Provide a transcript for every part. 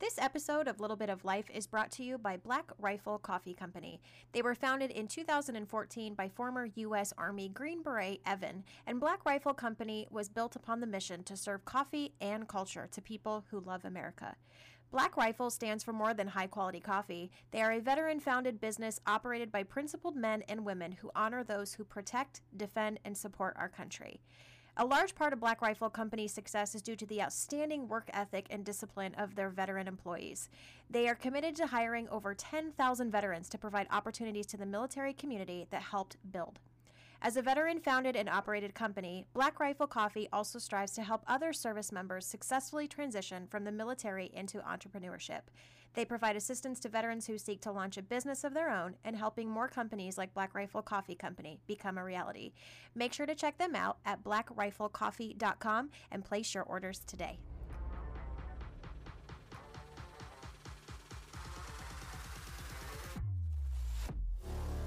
This episode of Little Bit of Life is brought to you by Black Rifle Coffee Company. They were founded in 2014 by former U.S. Army Green Beret Evan, and Black Rifle Company was built upon the mission to serve coffee and culture to people who love America. Black Rifle stands for more than high quality coffee. They are a veteran founded business operated by principled men and women who honor those who protect, defend, and support our country. A large part of Black Rifle Company's success is due to the outstanding work ethic and discipline of their veteran employees. They are committed to hiring over 10,000 veterans to provide opportunities to the military community that helped build. As a veteran founded and operated company, Black Rifle Coffee also strives to help other service members successfully transition from the military into entrepreneurship. They provide assistance to veterans who seek to launch a business of their own and helping more companies like Black Rifle Coffee Company become a reality. Make sure to check them out at blackriflecoffee.com and place your orders today.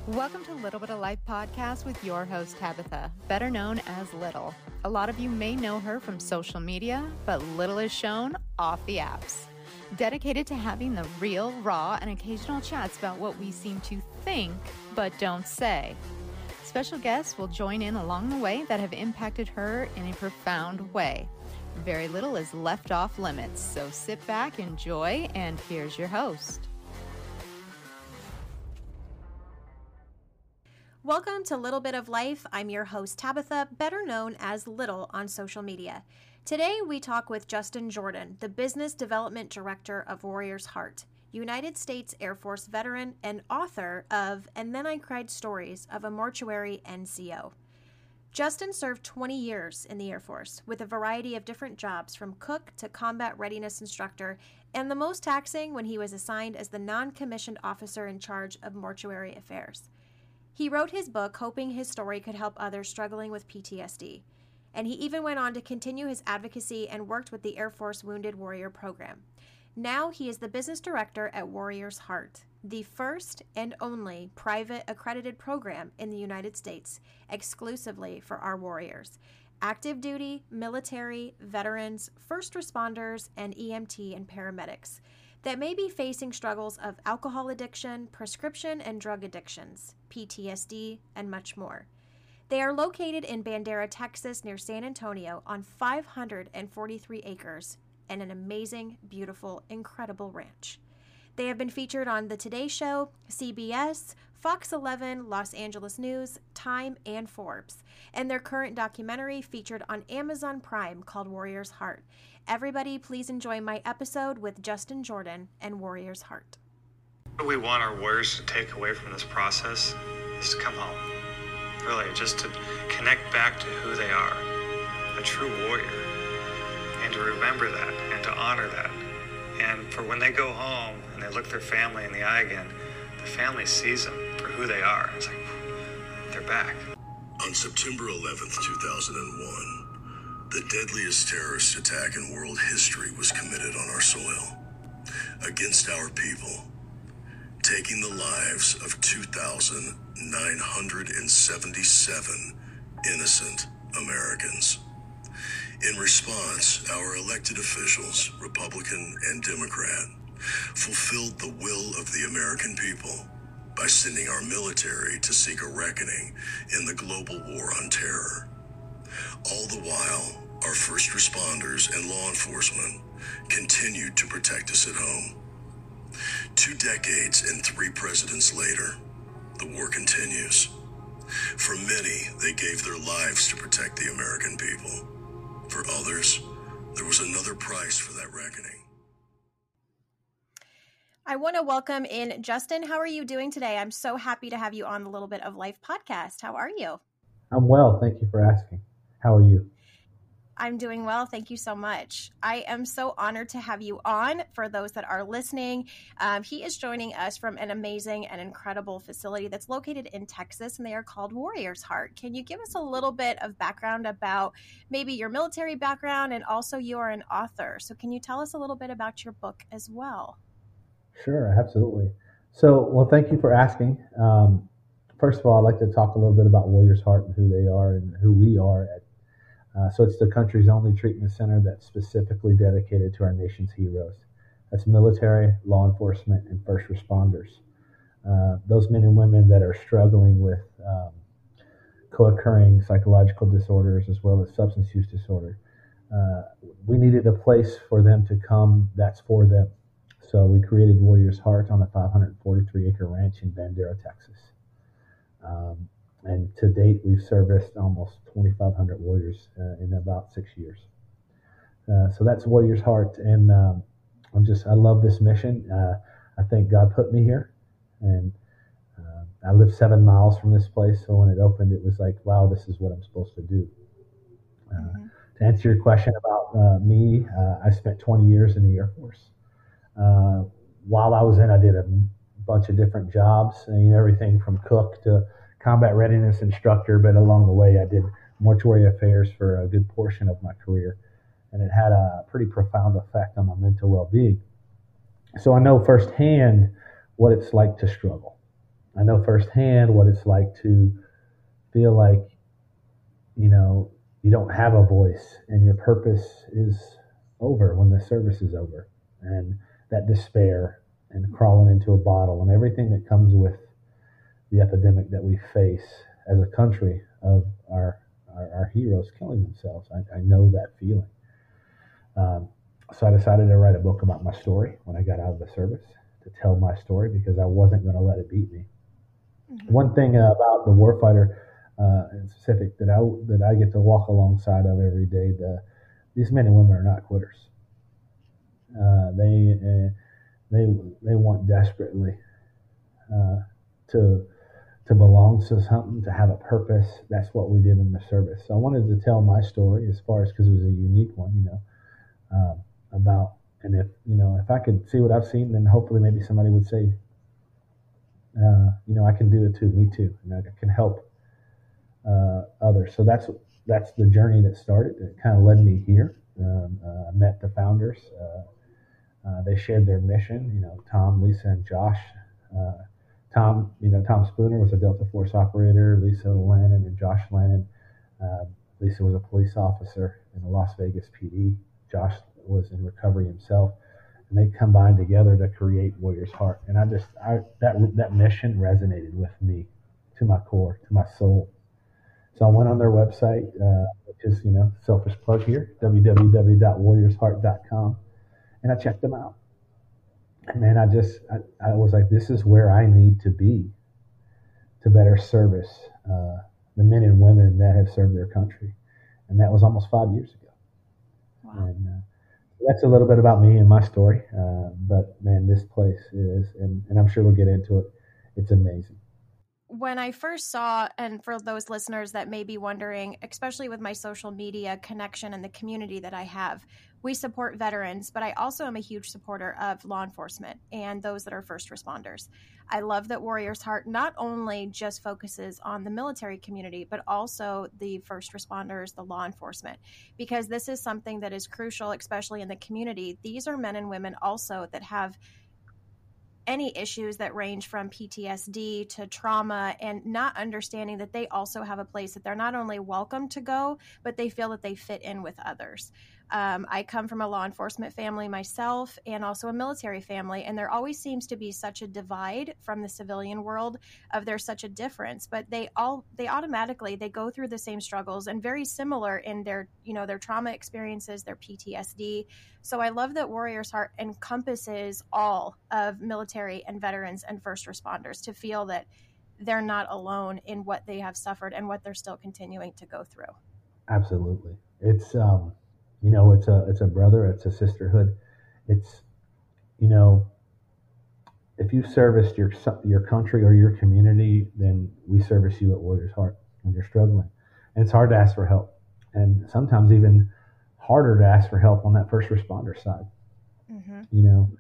Welcome to Little Bit of Life podcast with your host, Tabitha, better known as Little. A lot of you may know her from social media, but little is shown off the apps. Dedicated to having the real, raw, and occasional chats about what we seem to think but don't say. Special guests will join in along the way that have impacted her in a profound way. Very little is left off limits, so sit back, enjoy, and here's your host. Welcome to Little Bit of Life. I'm your host, Tabitha, better known as Little on social media. Today, we talk with Justin Jordan, the Business Development Director of Warrior's Heart, United States Air Force veteran and author of And Then I Cried Stories of a Mortuary NCO. Justin served 20 years in the Air Force with a variety of different jobs from cook to combat readiness instructor, and the most taxing when he was assigned as the non commissioned officer in charge of mortuary affairs. He wrote his book hoping his story could help others struggling with PTSD. And he even went on to continue his advocacy and worked with the Air Force Wounded Warrior Program. Now he is the business director at Warrior's Heart, the first and only private accredited program in the United States exclusively for our warriors active duty, military, veterans, first responders, and EMT and paramedics that may be facing struggles of alcohol addiction, prescription and drug addictions, PTSD, and much more. They are located in Bandera, Texas, near San Antonio, on 543 acres and an amazing, beautiful, incredible ranch. They have been featured on The Today Show, CBS, Fox 11, Los Angeles News, Time, and Forbes. And their current documentary featured on Amazon Prime called Warrior's Heart. Everybody, please enjoy my episode with Justin Jordan and Warrior's Heart. What we want our warriors to take away from this process is to come home. Really, just to connect back to who they are a true warrior. And to remember that and to honor that. And for when they go home and they look their family in the eye again, the family sees them for who they are. It's like, they're back. On September 11th, 2001, the deadliest terrorist attack in world history was committed on our soil against our people, taking the lives of 2,977 innocent Americans. In response, our elected officials, Republican and Democrat, fulfilled the will of the American people by sending our military to seek a reckoning in the global war on terror. All the while, our first responders and law enforcement continued to protect us at home. Two decades and three presidents later, the war continues. For many, they gave their lives to protect the American people. For others, there was another price for that reckoning. I want to welcome in Justin. How are you doing today? I'm so happy to have you on the Little Bit of Life podcast. How are you? I'm well. Thank you for asking. How are you? I'm doing well. Thank you so much. I am so honored to have you on. For those that are listening, um, he is joining us from an amazing and incredible facility that's located in Texas, and they are called Warrior's Heart. Can you give us a little bit of background about maybe your military background and also you are an author? So, can you tell us a little bit about your book as well? Sure, absolutely. So, well, thank you for asking. Um, first of all, I'd like to talk a little bit about Warrior's Heart and who they are and who we are at uh, so it's the country's only treatment center that's specifically dedicated to our nation's heroes. That's military, law enforcement, and first responders. Uh, those men and women that are struggling with um, co-occurring psychological disorders as well as substance use disorder. Uh, we needed a place for them to come that's for them. So we created Warriors Heart on a 543 acre ranch in Bandera, Texas. Um, and to date, we've serviced almost 2,500 warriors uh, in about six years. Uh, so that's Warriors Heart, and um, I'm just I love this mission. Uh, I think God put me here, and uh, I live seven miles from this place. So when it opened, it was like, wow, this is what I'm supposed to do. Uh, mm-hmm. To answer your question about uh, me, I spent 20 years in the Air Force. while I was in, I did a bunch of different jobs, know, everything from cook to combat readiness instructor, but along the way, I did mortuary affairs for a good portion of my career. And it had a pretty profound effect on my mental well being. So I know firsthand what it's like to struggle. I know firsthand what it's like to feel like, you know, you don't have a voice and your purpose is over when the service is over. And that despair and crawling into a bottle and everything that comes with the epidemic that we face as a country of our our, our heroes killing themselves. I, I know that feeling. Um, so I decided to write a book about my story when I got out of the service to tell my story because I wasn't going to let it beat me. Mm-hmm. One thing about the warfighter uh, in specific that I that I get to walk alongside of every day, the these men and women are not quitters. Uh, they uh, they they want desperately uh, to to belong to something, to have a purpose. That's what we did in the service. So I wanted to tell my story as far as because it was a unique one, you know, um, about and if you know if I could see what I've seen, then hopefully maybe somebody would say, uh, you know, I can do it too. Me too, and I can help uh, others. So that's that's the journey that started. It kind of led me here. Um, uh, I met the founders. Uh, uh, they shared their mission. You know, Tom, Lisa, and Josh uh, Tom, you know, Tom Spooner was a Delta Force operator. Lisa Lannon and Josh Lannon. Uh, Lisa was a police officer in the Las Vegas PD. Josh was in recovery himself, and they combined together to create Warriors Heart. And I just, I, that that mission resonated with me to my core, to my soul. So I went on their website, uh, which is, you know, selfish plug here, www.warriorsheart.com, and I checked them out man, I just I, I, was like, this is where I need to be to better service uh, the men and women that have served their country, and that was almost five years ago. Wow. And uh, that's a little bit about me and my story. Uh, but man, this place is, and, and I'm sure we'll get into it. It's amazing when I first saw, and for those listeners that may be wondering, especially with my social media connection and the community that I have, we support veterans, but I also am a huge supporter of law enforcement and those that are first responders. I love that Warriors Heart not only just focuses on the military community, but also the first responders, the law enforcement, because this is something that is crucial, especially in the community. These are men and women also that have any issues that range from PTSD to trauma and not understanding that they also have a place that they're not only welcome to go, but they feel that they fit in with others. Um, I come from a law enforcement family myself and also a military family, and there always seems to be such a divide from the civilian world of there's such a difference, but they all they automatically they go through the same struggles and very similar in their you know their trauma experiences, their PTSD. So I love that Warriors Heart encompasses all of military and veterans and first responders to feel that they're not alone in what they have suffered and what they're still continuing to go through. Absolutely, it's um you know, it's a it's a brother, it's a sisterhood. It's you know, if you've serviced your your country or your community, then we service you at Warriors Heart when you're struggling. And it's hard to ask for help, and sometimes even harder to ask for help on that first responder side. Mm-hmm. You know,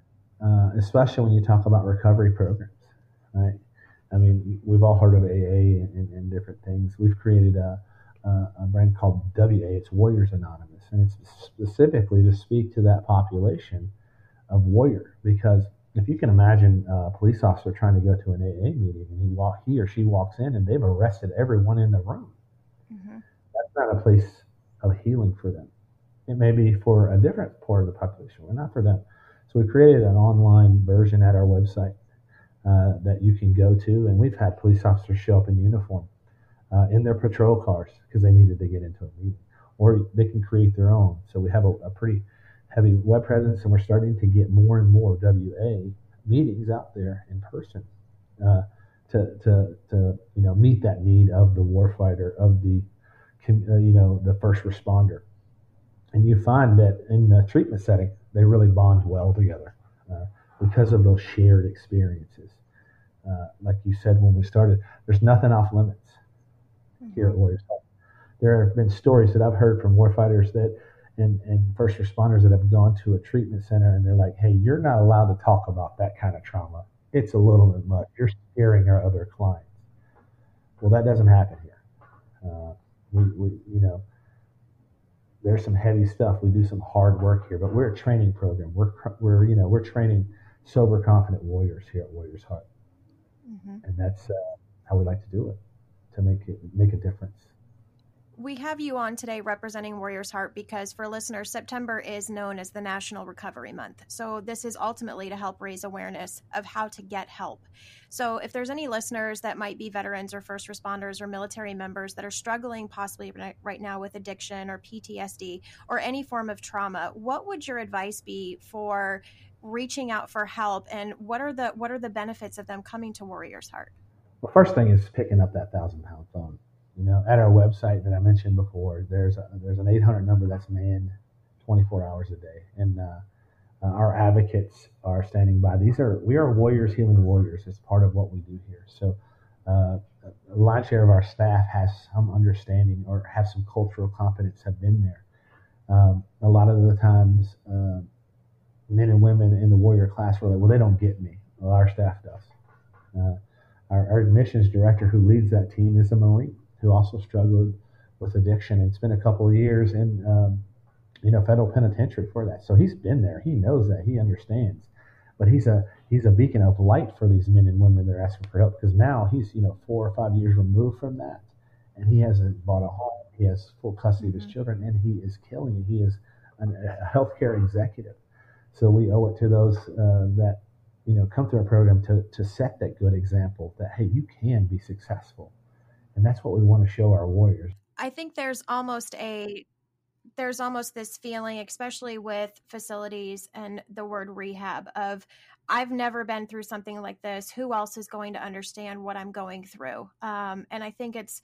uh, especially when you talk about recovery programs, right? I mean, we've all heard of AA and, and, and different things. We've created a, a, a brand called WA. It's Warriors Anonymous and it's specifically to speak to that population of warrior. Because if you can imagine a police officer trying to go to an AA meeting and he walk he or she walks in and they've arrested everyone in the room, mm-hmm. that's not a place of healing for them. It may be for a different part of the population, but not for them. So we created an online version at our website uh, that you can go to, and we've had police officers show up in uniform uh, in their patrol cars because they needed to get into a meeting, or they can create their own. So we have a, a pretty heavy web presence, and we're starting to get more and more WA meetings out there in person uh, to, to, to you know meet that need of the warfighter of the uh, you know the first responder and you find that in the treatment setting they really bond well together uh, because of those shared experiences uh, like you said when we started there's nothing off limits. Here at warriors Heart. there have been stories that i've heard from warfighters that and, and first responders that have gone to a treatment center and they're like hey you're not allowed to talk about that kind of trauma it's a little bit much you're scaring our other clients well that doesn't happen here uh, we, we you know there's some heavy stuff. We do some hard work here, but we're a training program. We're we're you know we're training sober, confident warriors here at Warriors Heart, mm-hmm. and that's uh, how we like to do it to make it make a difference we have you on today representing Warriors Heart because for listeners, September is known as the National Recovery Month. So, this is ultimately to help raise awareness of how to get help. So, if there's any listeners that might be veterans or first responders or military members that are struggling possibly right now with addiction or PTSD or any form of trauma, what would your advice be for reaching out for help and what are the what are the benefits of them coming to Warriors Heart? Well, first thing is picking up that thousand pound phone you know, at our website that I mentioned before, there's a, there's an 800 number that's manned 24 hours a day, and uh, uh, our advocates are standing by. These are we are warriors healing warriors. It's part of what we do here. So, uh, a large share of our staff has some understanding or have some cultural competence, have been there. Um, a lot of the times, uh, men and women in the warrior class were like, "Well, they don't get me." Well, our staff does. Uh, our, our admissions director, who leads that team, is a Marine who also struggled with addiction and spent a couple of years in um, you know federal penitentiary for that. So he's been there. He knows that. He understands. But he's a he's a beacon of light for these men and women that are asking for help because now he's you know four or five years removed from that, and he hasn't bought a home. He has full custody of his mm-hmm. children, and he is killing it. He is an, a healthcare executive. So we owe it to those uh, that you know come through our program to to set that good example that hey you can be successful. And that's what we want to show our warriors. I think there's almost a there's almost this feeling especially with facilities and the word rehab of i've never been through something like this. Who else is going to understand what i'm going through? Um, and i think it's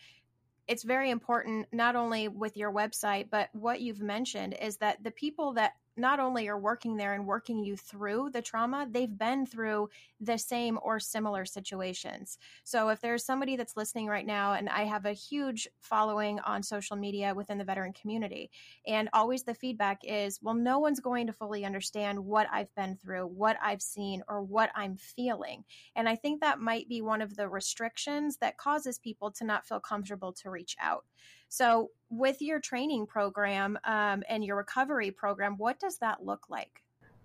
it's very important not only with your website but what you've mentioned is that the people that not only are working there and working you through the trauma, they've been through the same or similar situations. So if there's somebody that's listening right now, and I have a huge following on social media within the veteran community, and always the feedback is, well, no one's going to fully understand what I've been through, what I've seen, or what I'm feeling. And I think that might be one of the restrictions that causes people to not feel comfortable to reach out. So, with your training program um, and your recovery program, what does that look like?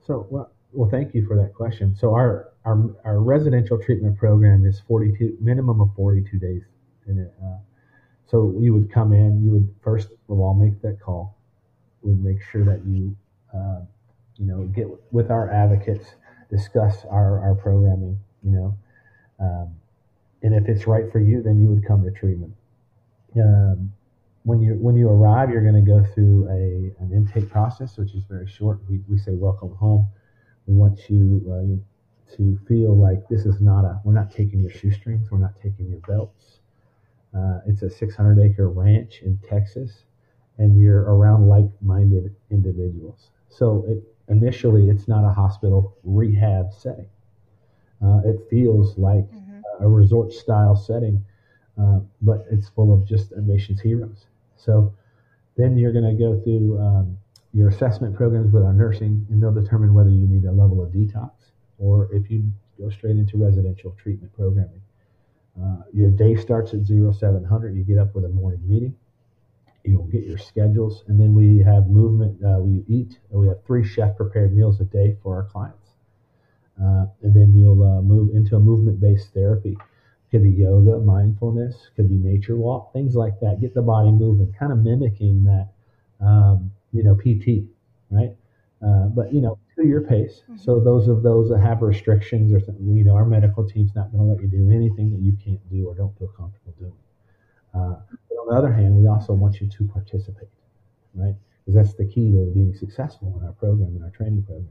So, well, well, thank you for that question. So, our our, our residential treatment program is 42 minimum of 42 days in it. Uh, so, you would come in, you would first of all make that call. We'd make sure that you, uh, you know, get with our advocates, discuss our, our programming, you know, um, and if it's right for you, then you would come to treatment. Um, when you when you arrive, you're going to go through a an intake process, which is very short. We, we say welcome home. We want you uh, to feel like this is not a we're not taking your shoestrings, we're not taking your belts. Uh, it's a 600 acre ranch in Texas, and you're around like-minded individuals. So it, initially, it's not a hospital rehab setting. Uh, it feels like mm-hmm. a resort style setting, uh, but it's full of just a nation's heroes. So then you're going to go through um, your assessment programs with our nursing, and they'll determine whether you need a level of detox or if you go straight into residential treatment programming. Uh, your day starts at 0700. You get up with a morning meeting. You'll get your schedules, and then we have movement. Uh, we eat. We have three chef prepared meals a day for our clients, uh, and then you'll uh, move into a movement based therapy could be yoga, mindfulness, could be nature walk, things like that. Get the body moving, kind of mimicking that, um, you know, PT, right? Uh, but you know, to your pace. Mm-hmm. So those of those that have restrictions or we know our medical team's not going to let you do anything that you can't do or don't feel comfortable doing. Uh, but on the other hand, we also want you to participate, right? Because that's the key to being successful in our program, in our training program.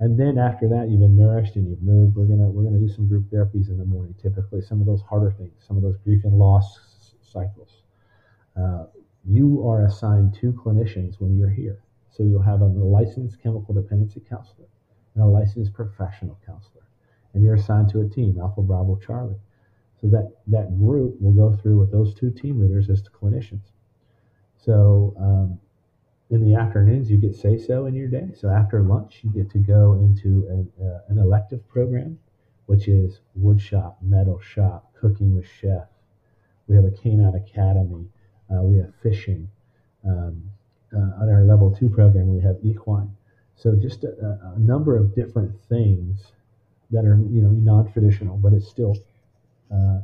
And then after that, you've been nourished and you've moved. We're gonna we're gonna do some group therapies in the morning. Typically, some of those harder things, some of those grief and loss cycles. Uh, you are assigned two clinicians when you're here. So you'll have a licensed chemical dependency counselor and a licensed professional counselor. And you're assigned to a team, Alpha Bravo Charlie. So that, that group will go through with those two team leaders as the clinicians. So um, in the afternoons, you get say so in your day. So after lunch, you get to go into an, uh, an elective program, which is wood shop, metal shop, cooking with chef. We have a canine academy. Uh, we have fishing. Um, uh, on our level two program, we have equine. So just a, a, number of different things that are you know non-traditional, but it's still uh,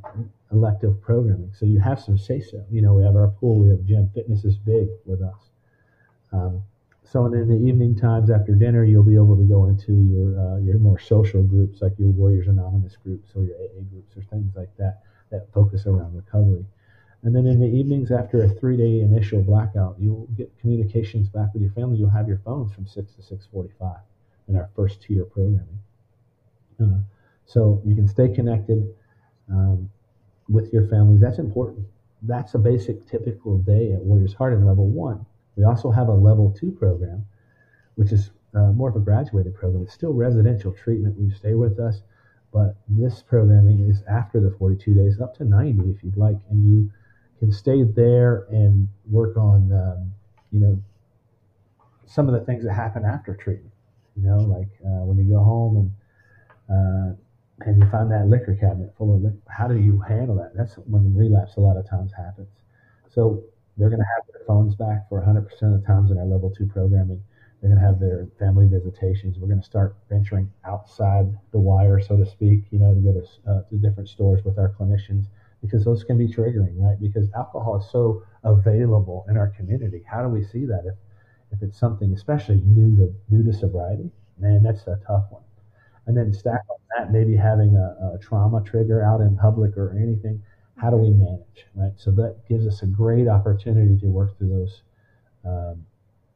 elective programming. So you have some say so. You know, we have our pool, we have gym. Fitness is big with us. Um, so in the evening times after dinner, you'll be able to go into your uh, your more social groups like your Warriors Anonymous groups or your AA groups or things like that that focus around recovery. And then in the evenings after a three day initial blackout, you'll get communications back with your family. You'll have your phones from 6 to 645 in our first tier programming. Uh, so you can stay connected um, with your families. That's important. That's a basic typical day at Warriors Heart in level one. We also have a level two program, which is uh, more of a graduated program. It's still residential treatment. You stay with us, but this programming is after the 42 days, up to 90 if you'd like, and you can stay there and work on, um, you know, some of the things that happen after treatment. You know, like uh, when you go home and uh, and you find that liquor cabinet full of liquor. How do you handle that? That's when relapse a lot of times happens. So they're going to have their phones back for 100% of the times in our level two programming. They're going to have their family visitations. We're going to start venturing outside the wire, so to speak, you know, to go to, uh, to different stores with our clinicians because those can be triggering, right? Because alcohol is so available in our community. How do we see that if, if it's something especially new to new to sobriety? Man, that's a tough one. And then stack on that, maybe having a, a trauma trigger out in public or anything. How do we manage, right? So that gives us a great opportunity to work through those um,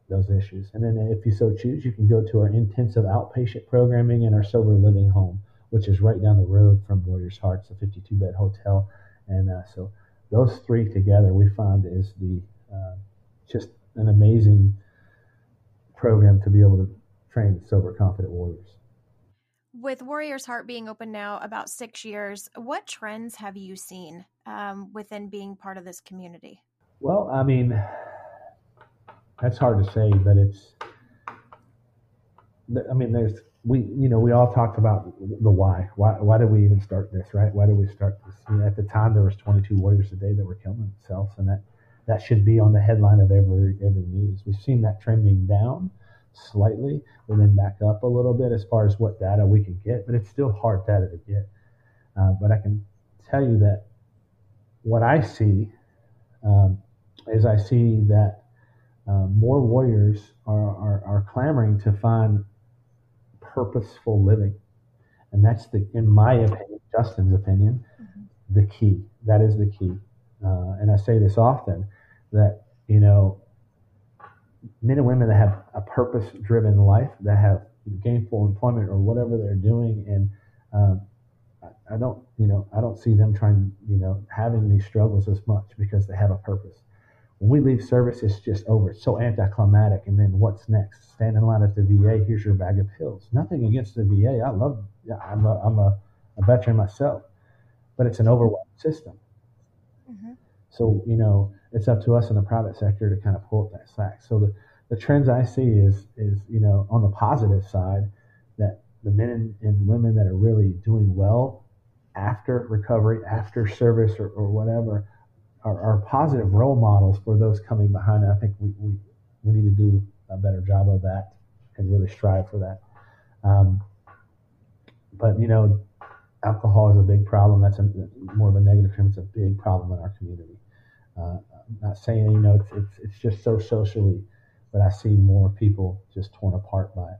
those issues. And then if you so choose, you can go to our intensive outpatient programming in our sober living home, which is right down the road from Warriors Hearts, a 52 bed hotel and uh, so those three together we find is the uh, just an amazing program to be able to train sober confident warriors. With Warriors Heart being open now about six years, what trends have you seen um, within being part of this community? Well, I mean, that's hard to say, but it's. I mean, there's we you know we all talked about the why why why did we even start this right why did we start this you know, at the time there was 22 warriors a day that were killing themselves and that that should be on the headline of every every news we've seen that trending down slightly and then back up a little bit as far as what data we can get but it's still hard data to get uh, but i can tell you that what i see um, is i see that uh, more warriors are, are, are clamoring to find purposeful living. And that's the, in my opinion, Justin's opinion, mm-hmm. the key. That is the key. Uh, and I say this often that, you know, men and women that have a purpose driven life, that have gainful employment or whatever they're doing. And um, I, I don't, you know, I don't see them trying, you know, having these struggles as much because they have a purpose. When we leave service, it's just over. It's so anticlimactic. And then what's next? Stand in line at the VA. Here's your bag of pills. Nothing against the VA. I love. I'm a, I'm a, a veteran myself, but it's an overwhelmed system. Mm-hmm. So you know, it's up to us in the private sector to kind of pull up that slack. So the the trends I see is is you know on the positive side that the men and, and women that are really doing well after recovery, after service or, or whatever, are, are positive role models for those coming behind. And I think we, we, we need to do a better job of that and really strive for that. Um, but, you know, alcohol is a big problem. That's a, more of a negative term. It's a big problem in our community. Uh, not saying, you know, it's, it's, it's just so socially but I see more people just torn apart by it.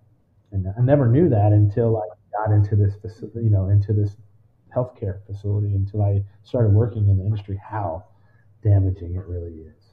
And I never knew that until I got into this, facility, you know, into this healthcare facility until I started working in the industry, how damaging it really is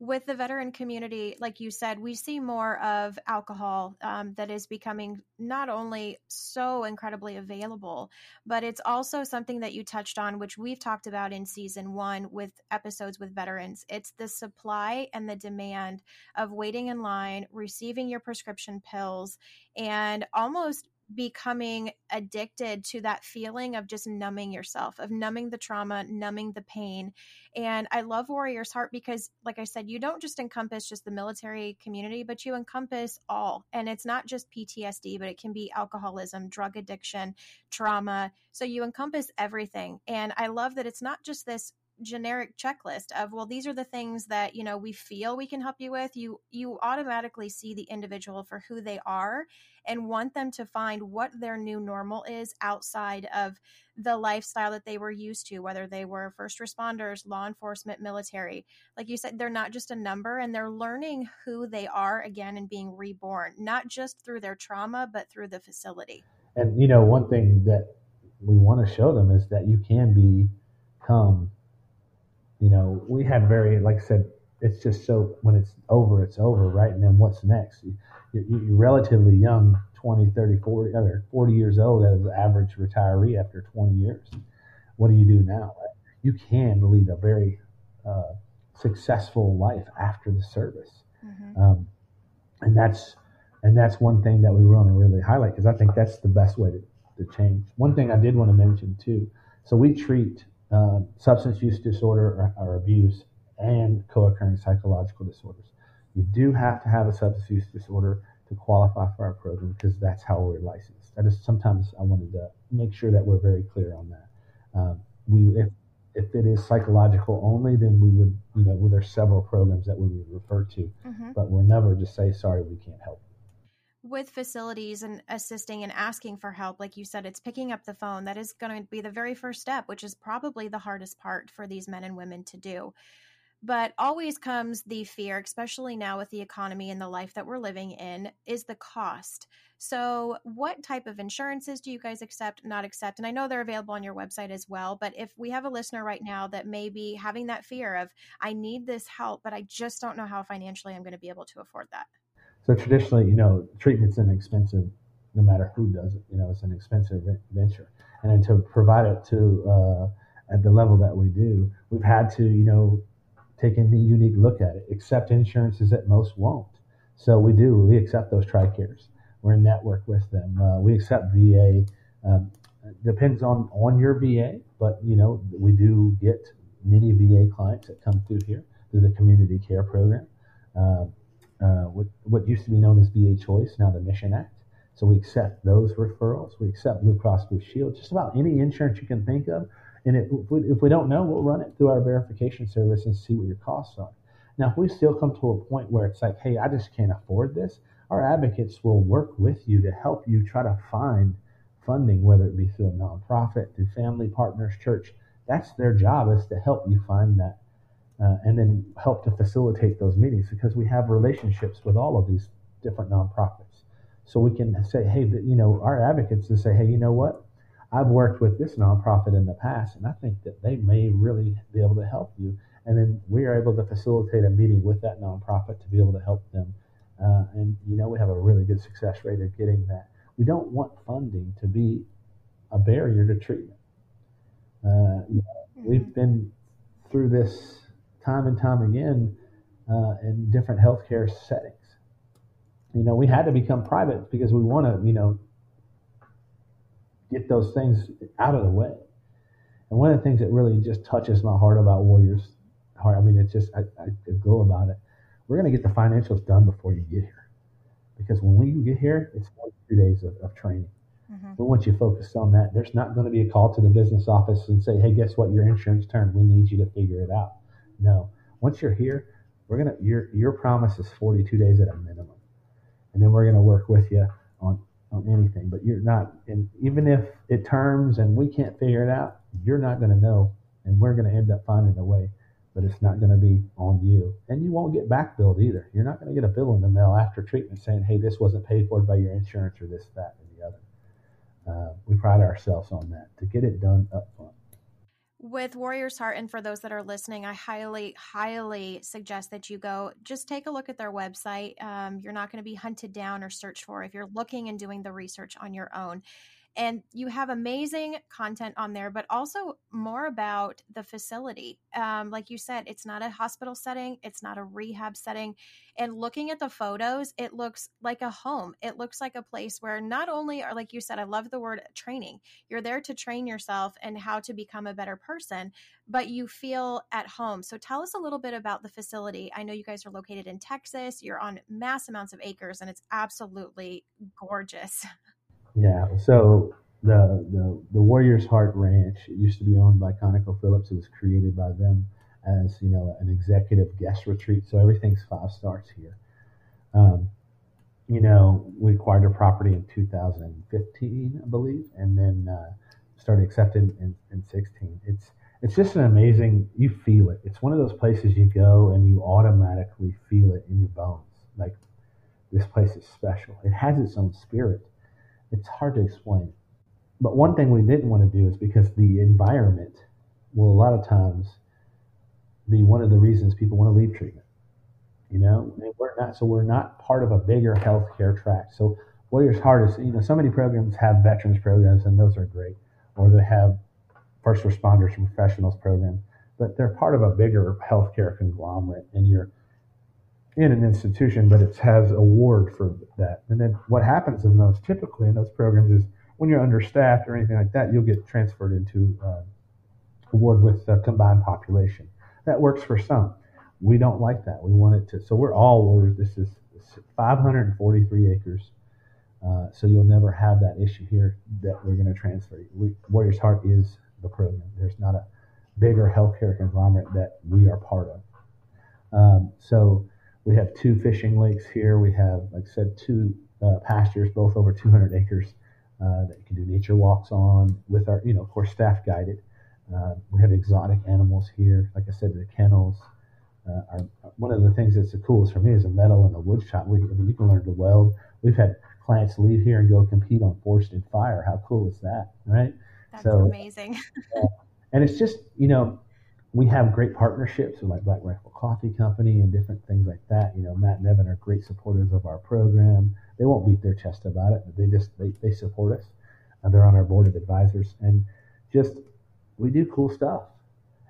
with the veteran community, like you said, we see more of alcohol um, that is becoming not only so incredibly available, but it's also something that you touched on, which we've talked about in season one with episodes with veterans. It's the supply and the demand of waiting in line, receiving your prescription pills, and almost becoming addicted to that feeling of just numbing yourself, of numbing the trauma, numbing the pain. And I love Warrior's Heart because, like I said, you don't just encompass just the military community, but you encompass all. And it's not just PTSD, but it can be alcoholism, drug addiction, trauma. So you encompass everything. And I love that it's not just this generic checklist of well these are the things that you know we feel we can help you with. You you automatically see the individual for who they are and want them to find what their new normal is outside of the lifestyle that they were used to whether they were first responders law enforcement military. Like you said they're not just a number and they're learning who they are again and being reborn not just through their trauma but through the facility. And you know one thing that we want to show them is that you can become you know, we had very, like I said, it's just so when it's over, it's over, right? And then what's next? You're, you're relatively young, 20, 30, 40, or 40 years old as an average retiree after 20 years. What do you do now? You can lead a very uh, successful life after the service. Mm-hmm. Um, and that's and that's one thing that we want to really highlight because I think that's the best way to, to change. One thing I did want to mention too. So we treat uh, substance use disorder or, or abuse and co-occurring psychological disorders. You do have to have a substance use disorder to qualify for our program because that's how we're licensed. That is sometimes I wanted to make sure that we're very clear on that. Um, we if if it is psychological only, then we would you know well, there's several programs that we would refer to, mm-hmm. but we'll never just say sorry we can't help with facilities and assisting and asking for help, like you said, it's picking up the phone. That is going to be the very first step, which is probably the hardest part for these men and women to do. But always comes the fear, especially now with the economy and the life that we're living in, is the cost. So, what type of insurances do you guys accept, not accept? And I know they're available on your website as well. But if we have a listener right now that may be having that fear of, I need this help, but I just don't know how financially I'm going to be able to afford that. So traditionally, you know, treatment's inexpensive no matter who does it. You know, it's an expensive venture. And then to provide it to uh, at the level that we do, we've had to, you know, take a unique look at it. Accept insurances that most won't. So we do. We accept those TRICARES. We're in network with them. Uh, we accept VA. Um, depends on on your VA, but you know we do get many VA clients that come through here through the community care program. Uh, uh, what, what used to be known as VA Choice, now the Mission Act. So we accept those referrals. We accept Blue Cross Blue Shield, just about any insurance you can think of. And if we, if we don't know, we'll run it through our verification service and see what your costs are. Now, if we still come to a point where it's like, hey, I just can't afford this, our advocates will work with you to help you try to find funding, whether it be through a nonprofit, through family partners, church. That's their job is to help you find that uh, and then help to facilitate those meetings because we have relationships with all of these different nonprofits. So we can say, hey, you know, our advocates to say, hey, you know what? I've worked with this nonprofit in the past, and I think that they may really be able to help you. And then we are able to facilitate a meeting with that nonprofit to be able to help them. Uh, and you know, we have a really good success rate of getting that. We don't want funding to be a barrier to treatment. Uh, you know, we've mm-hmm. been through this time and time again uh, in different healthcare settings. You know, we had to become private because we want to, you know, get those things out of the way. And one of the things that really just touches my heart about Warriors Heart, I mean, it's just, I, I go about it. We're going to get the financials done before you get here. Because when we get here, it's two days of, of training. Mm-hmm. We want you focused on that. There's not going to be a call to the business office and say, hey, guess what? Your insurance turned. We need you to figure it out. No. Once you're here, we're gonna your your promise is 42 days at a minimum, and then we're gonna work with you on on anything. But you're not, and even if it terms and we can't figure it out, you're not gonna know, and we're gonna end up finding a way. but it's not going to be on you. And you won't get back billed either. You're not going to get a bill in the mail after treatment saying, hey, this wasn't paid for by your insurance or this, that, and the other. Uh, we pride ourselves on that to get it done up front. With Warrior's Heart, and for those that are listening, I highly, highly suggest that you go just take a look at their website. Um, you're not going to be hunted down or searched for if you're looking and doing the research on your own and you have amazing content on there but also more about the facility. Um, like you said it's not a hospital setting it's not a rehab setting and looking at the photos it looks like a home. It looks like a place where not only are like you said i love the word training you're there to train yourself and how to become a better person but you feel at home. So tell us a little bit about the facility. I know you guys are located in texas you're on mass amounts of acres and it's absolutely gorgeous Yeah. So the the the Warriors Heart Ranch it used to be owned by ConocoPhillips. It was created by them as you know an executive guest retreat. So everything's five stars here. Um, you know, we acquired a property in 2015, I believe, and then uh, started accepting in, in 16. It's it's just an amazing. You feel it. It's one of those places you go and you automatically feel it in your bones. Like this place is special. It has its own spirit it's hard to explain. But one thing we didn't want to do is because the environment will a lot of times be one of the reasons people want to leave treatment. You know, we're not so we're not part of a bigger healthcare track. So Warriors Heart is, you know, so many programs have veterans programs and those are great, or they have first responders and professionals programs, but they're part of a bigger healthcare conglomerate, and you're in an institution, but it has award for that. And then what happens in those typically in those programs is when you're understaffed or anything like that, you'll get transferred into uh, award with the combined population. That works for some. We don't like that. We want it to. So we're all warriors. This is 543 acres. Uh, so you'll never have that issue here that we're going to transfer. We, Warriors Heart is the program. There's not a bigger healthcare conglomerate that we are part of. Um, so we have two fishing lakes here. We have, like I said, two uh, pastures, both over 200 acres uh, that you can do nature walks on with our, you know, of course, staff guided. Uh, we have exotic animals here. Like I said, the kennels. Uh, are, one of the things that's the coolest for me is a metal and a wood shop. We, I mean, you can learn to weld. We've had clients leave here and go compete on Forged in Fire. How cool is that, right? That's so, amazing. and it's just, you know, we have great partnerships with like Black Rifle Coffee Company and different things like that. You know, Matt and Evan are great supporters of our program. They won't beat their chest about it, but they just they, they support us. And they're on our board of advisors, and just we do cool stuff,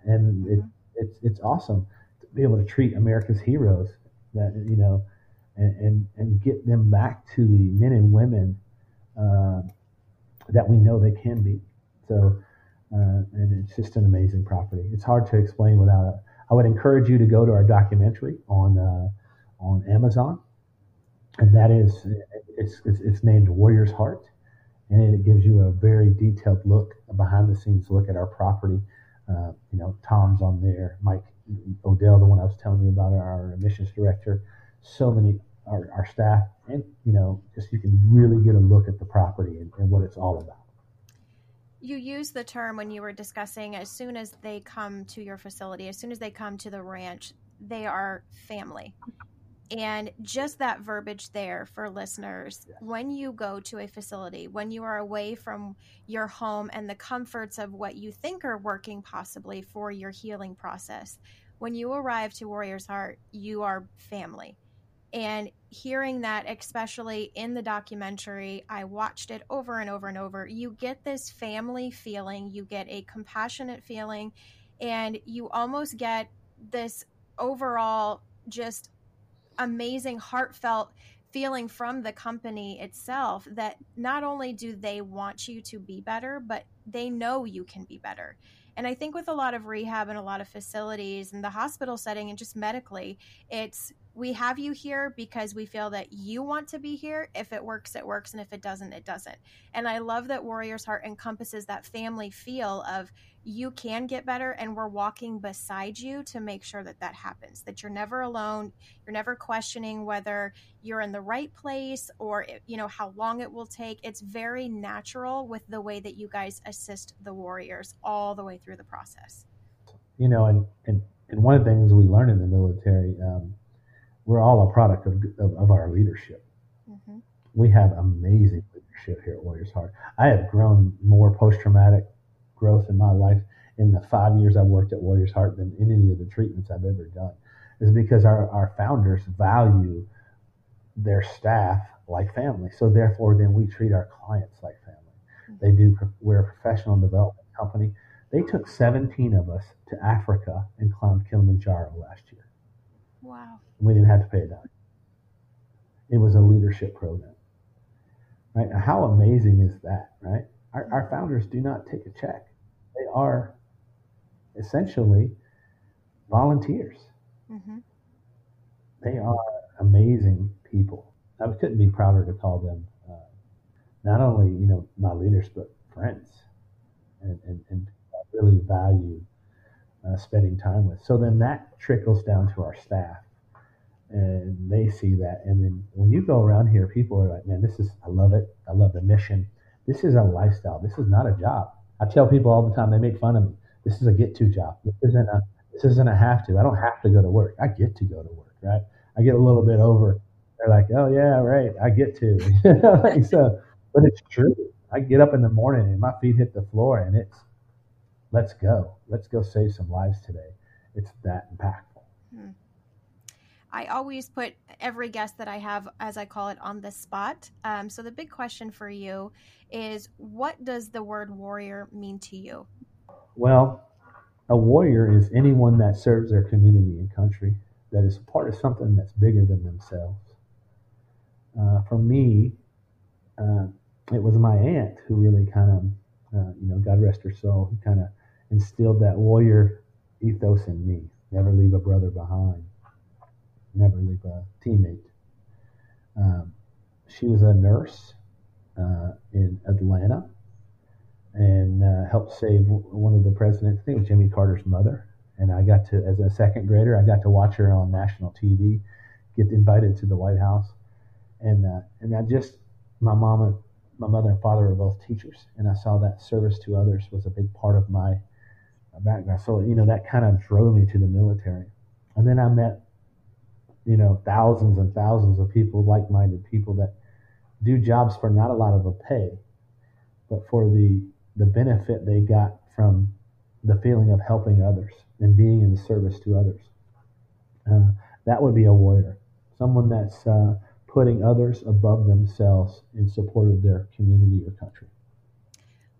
and it, it's it's awesome to be able to treat America's heroes that you know, and and, and get them back to the men and women uh, that we know they can be. So uh, and it's just an amazing property. It's hard to explain without it. I would encourage you to go to our documentary on uh, on Amazon, and that is it's, it's, it's named Warrior's Heart, and it gives you a very detailed look, a behind the scenes look at our property. Uh, you know, Tom's on there, Mike Odell, the one I was telling you about, our admissions director. So many our, our staff, and you know, just you can really get a look at the property and, and what it's all about you use the term when you were discussing as soon as they come to your facility, as soon as they come to the ranch, they are family. And just that verbiage there for listeners when you go to a facility, when you are away from your home and the comforts of what you think are working possibly for your healing process, when you arrive to Warrior's Heart, you are family. And hearing that, especially in the documentary, I watched it over and over and over. You get this family feeling, you get a compassionate feeling, and you almost get this overall just amazing, heartfelt feeling from the company itself that not only do they want you to be better, but they know you can be better. And I think with a lot of rehab and a lot of facilities and the hospital setting and just medically, it's we have you here because we feel that you want to be here. If it works, it works. And if it doesn't, it doesn't. And I love that Warrior's Heart encompasses that family feel of you can get better and we're walking beside you to make sure that that happens, that you're never alone. You're never questioning whether you're in the right place or, you know, how long it will take. It's very natural with the way that you guys assist the Warriors all the way through the process. You know, and, and and one of the things we learn in the military, um, we're all a product of, of, of our leadership. Mm-hmm. We have amazing leadership here at Warriors Heart. I have grown more post traumatic growth in my life in the five years I've worked at Warriors Heart than any of the treatments I've ever done. Is because our, our founders value their staff like family. So therefore, then we treat our clients like family. Mm-hmm. They do. We're a professional development company. They took 17 of us to Africa and climbed Kilimanjaro last year. Wow. We didn't have to pay a dime. It was a leadership program. Right? How amazing is that, right? Our, our founders do not take a check. They are essentially volunteers. Mm-hmm. They are amazing people. I couldn't be prouder to call them uh, not only you know my leaders but friends, and and, and really value uh, spending time with. So then that trickles down to our staff, and they see that. And then when you go around here, people are like, "Man, this is I love it. I love the mission. This is a lifestyle. This is not a job." I tell people all the time. They make fun of me. This is a get to job. This isn't a this isn't a have to. I don't have to go to work. I get to go to work, right? I get a little bit over. They're like, "Oh yeah, right. I get to." like, so, but it's true. I get up in the morning and my feet hit the floor, and it's let's go. Let's go save some lives today. It's that impactful. Hmm. I always put every guest that I have, as I call it, on the spot. Um, so the big question for you is what does the word warrior mean to you? Well, a warrior is anyone that serves their community and country, that is part of something that's bigger than themselves. Uh, for me, uh, it was my aunt who really kind of, uh, you know, God rest her soul, who kind of instilled that warrior ethos in me. Never leave a brother behind. Never leave a teammate. Um, she was a nurse uh, in Atlanta and uh, helped save one of the presidents. I think it was Jimmy Carter's mother. And I got to, as a second grader, I got to watch her on national TV, get invited to the White House, and uh, and I just my mom and my mother and father were both teachers, and I saw that service to others was a big part of my background. So, you know, that kind of drove me to the military. And then I met, you know, thousands and thousands of people, like minded people that do jobs for not a lot of a pay, but for the, the benefit they got from the feeling of helping others and being in service to others. Uh, that would be a warrior, someone that's uh, putting others above themselves in support of their community or country.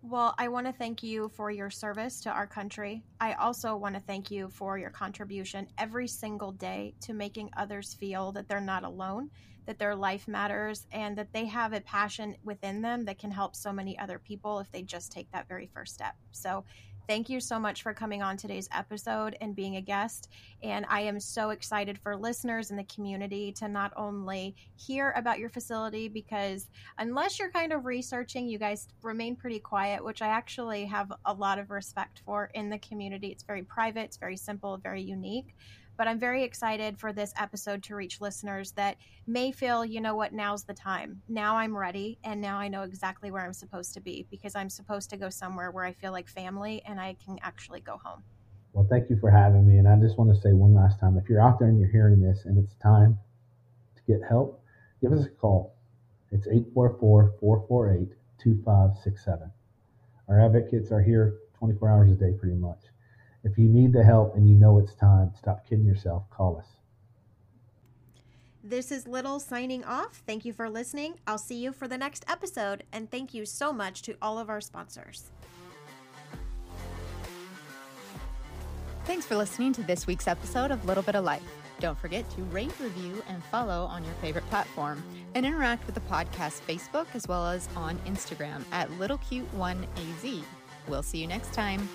Well, I want to thank you for your service to our country. I also want to thank you for your contribution every single day to making others feel that they're not alone, that their life matters, and that they have a passion within them that can help so many other people if they just take that very first step. So, Thank you so much for coming on today's episode and being a guest. And I am so excited for listeners in the community to not only hear about your facility, because unless you're kind of researching, you guys remain pretty quiet, which I actually have a lot of respect for in the community. It's very private, it's very simple, very unique. But I'm very excited for this episode to reach listeners that may feel, you know what, now's the time. Now I'm ready, and now I know exactly where I'm supposed to be because I'm supposed to go somewhere where I feel like family and I can actually go home. Well, thank you for having me. And I just want to say one last time if you're out there and you're hearing this and it's time to get help, give us a call. It's 844 448 2567. Our advocates are here 24 hours a day, pretty much. If you need the help and you know it's time, stop kidding yourself. Call us. This is Little signing off. Thank you for listening. I'll see you for the next episode. And thank you so much to all of our sponsors. Thanks for listening to this week's episode of Little Bit of Life. Don't forget to rate, review, and follow on your favorite platform and interact with the podcast Facebook as well as on Instagram at LittleCute1AZ. We'll see you next time.